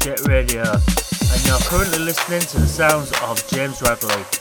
Jet Radio, and you're currently listening to the sounds of James Radley.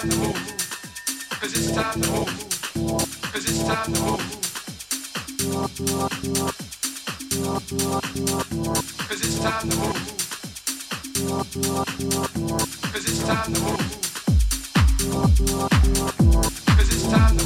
time to move. Cause it's time to move. Cause it's time to move. Cause it's time to move. Cause it's time to move. Cause it's time to move.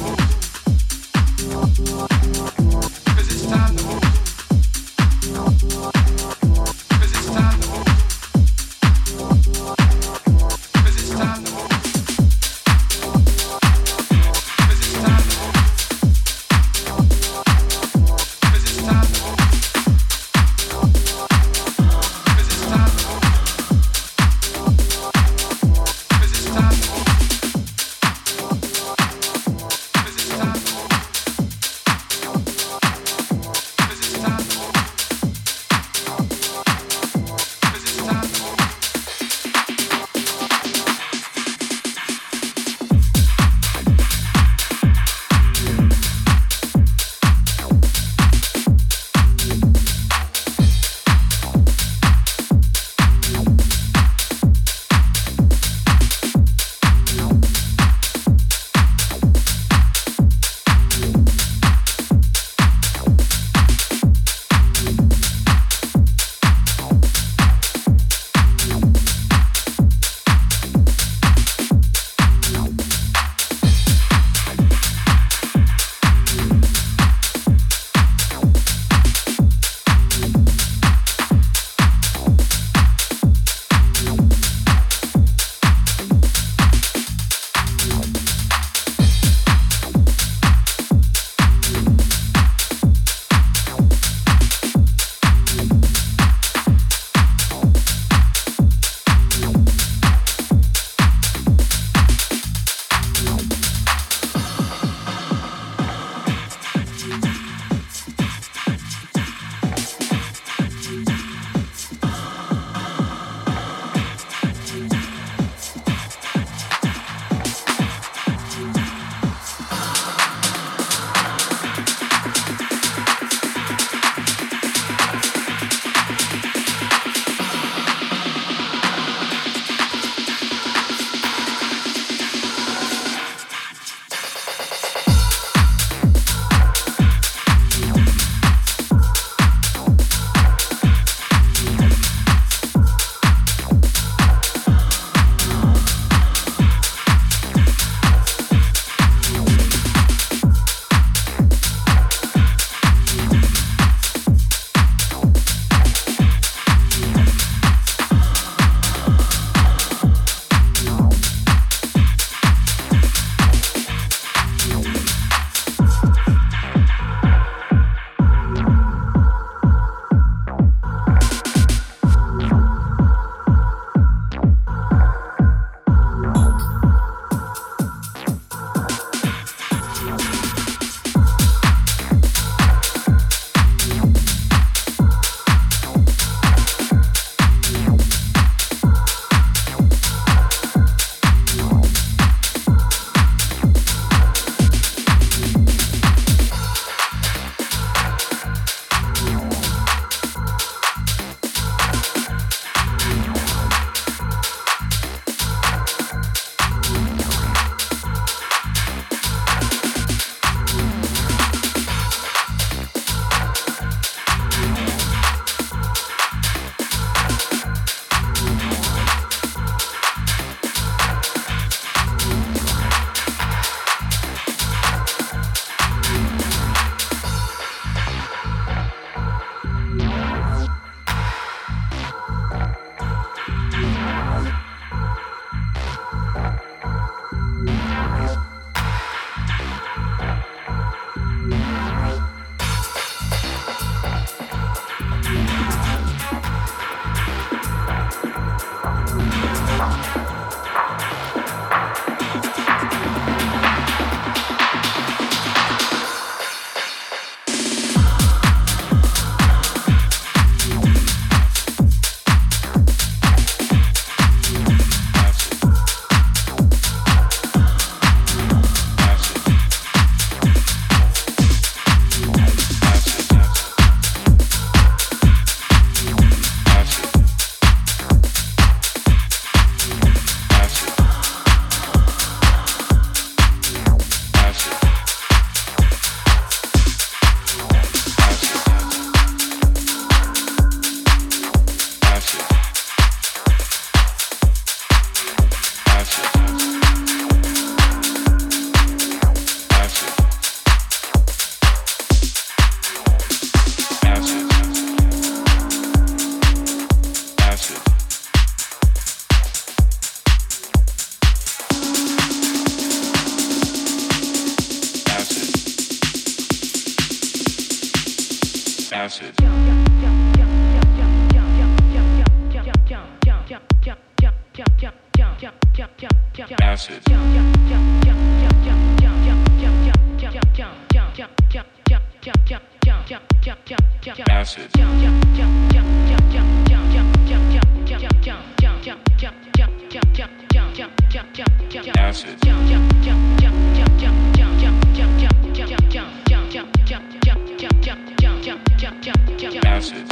Acid. Acid. Acid. Acid.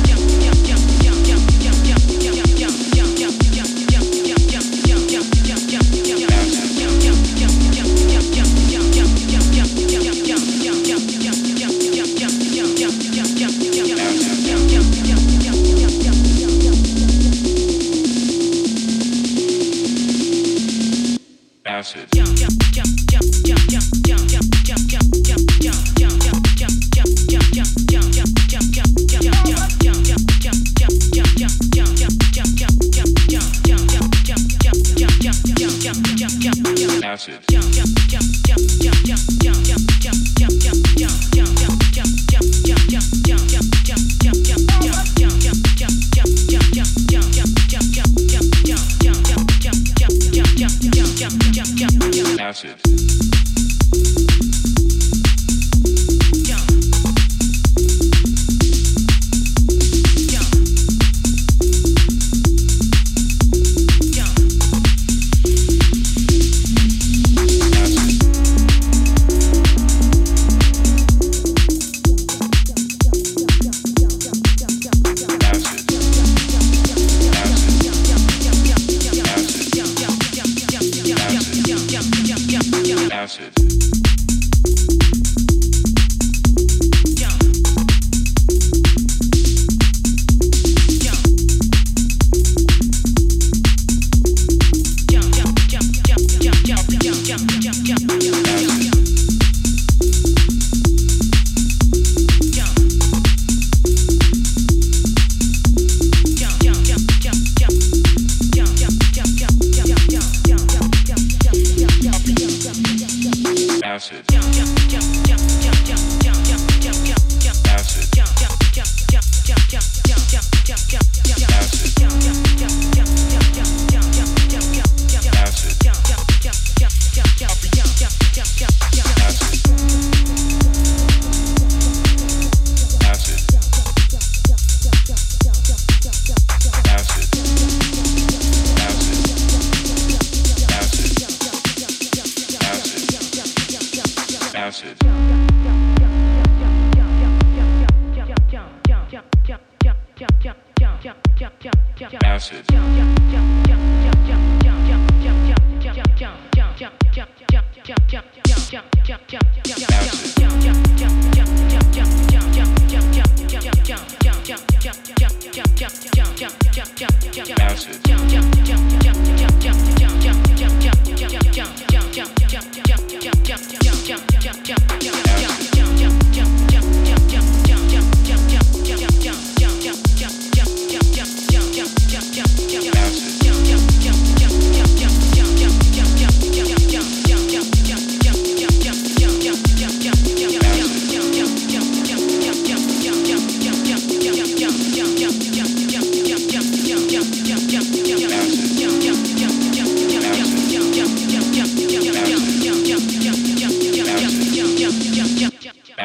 acid.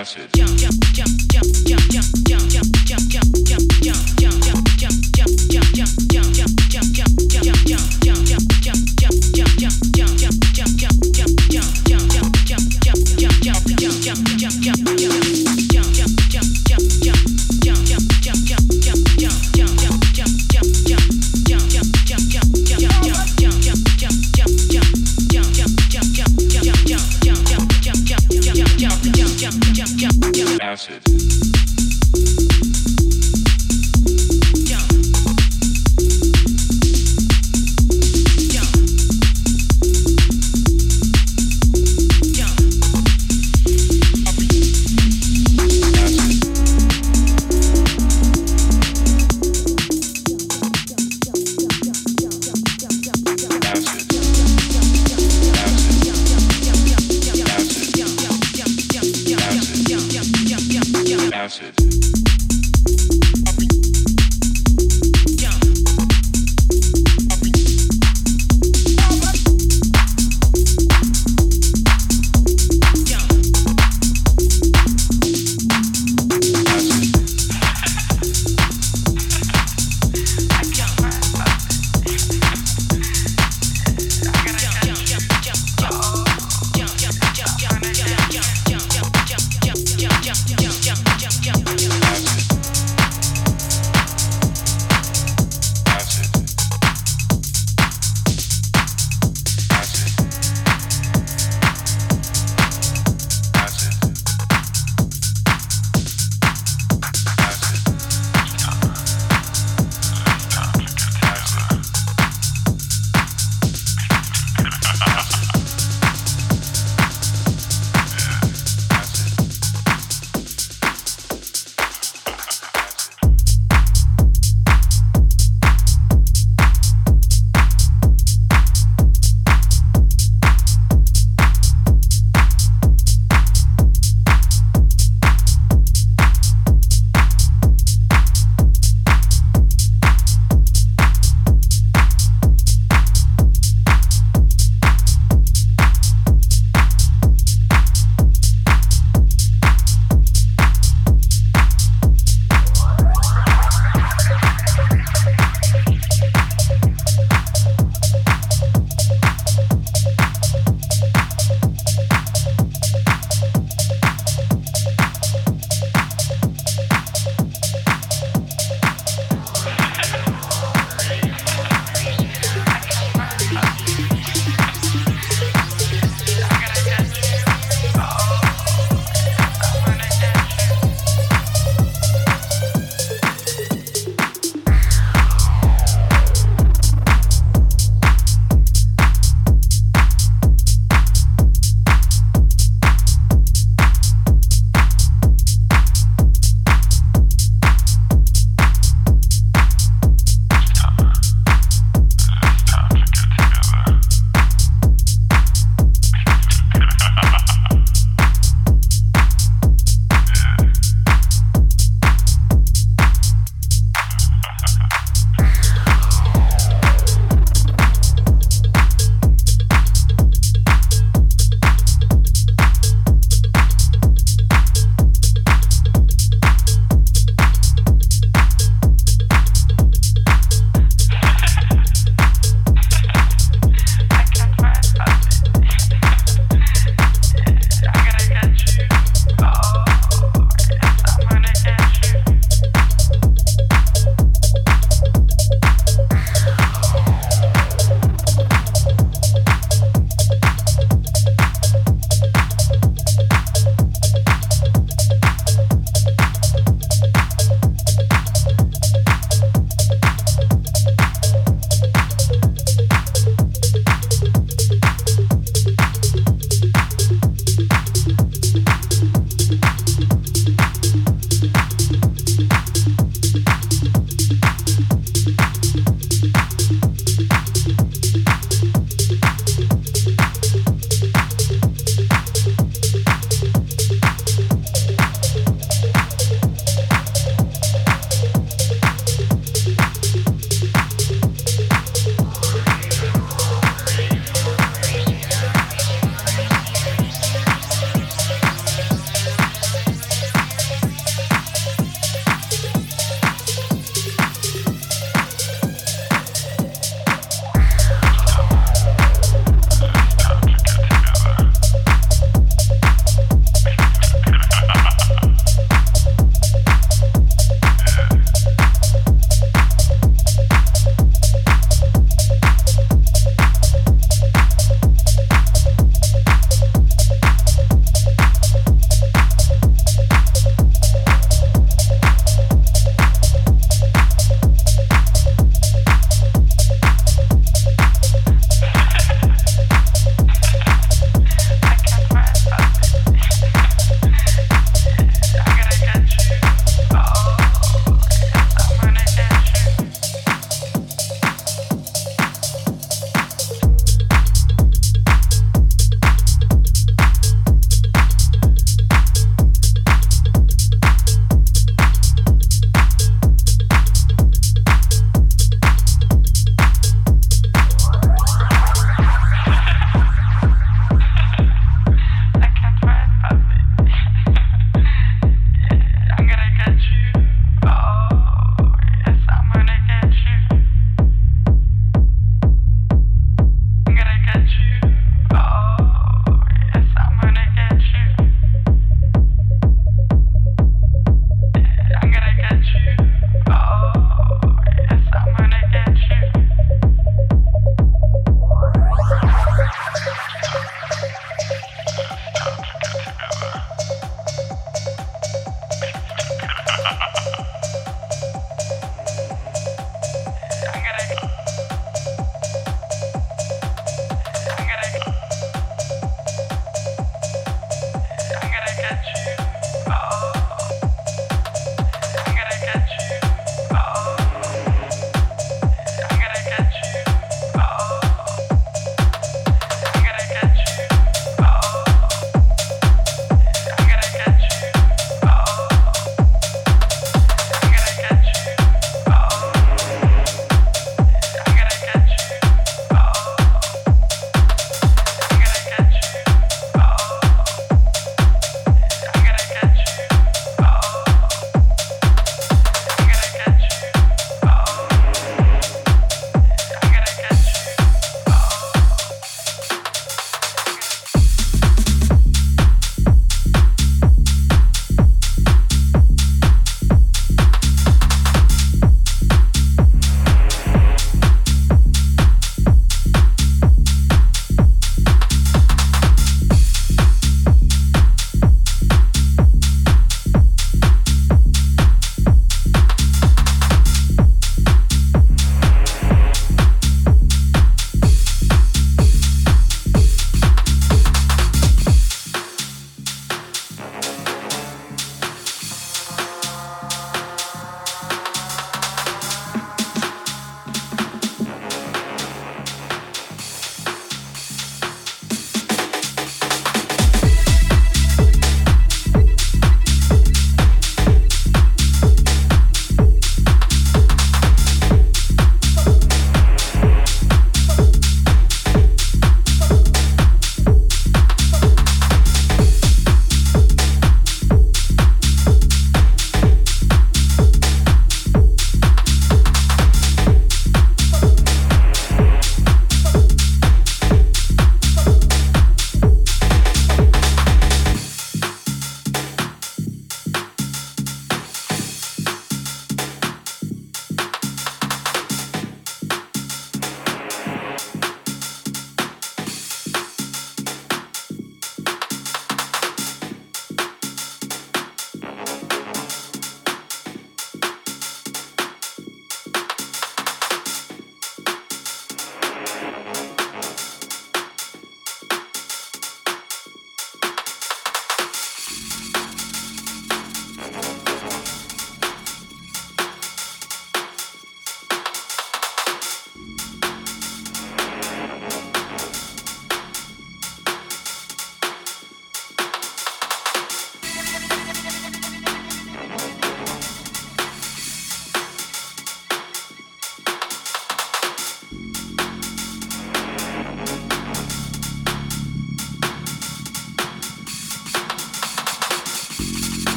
acid.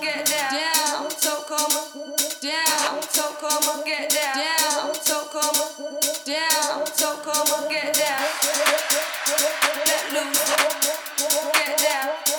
Get there, yeah, so come get down. So come down. So come get down. Let loose. Get down,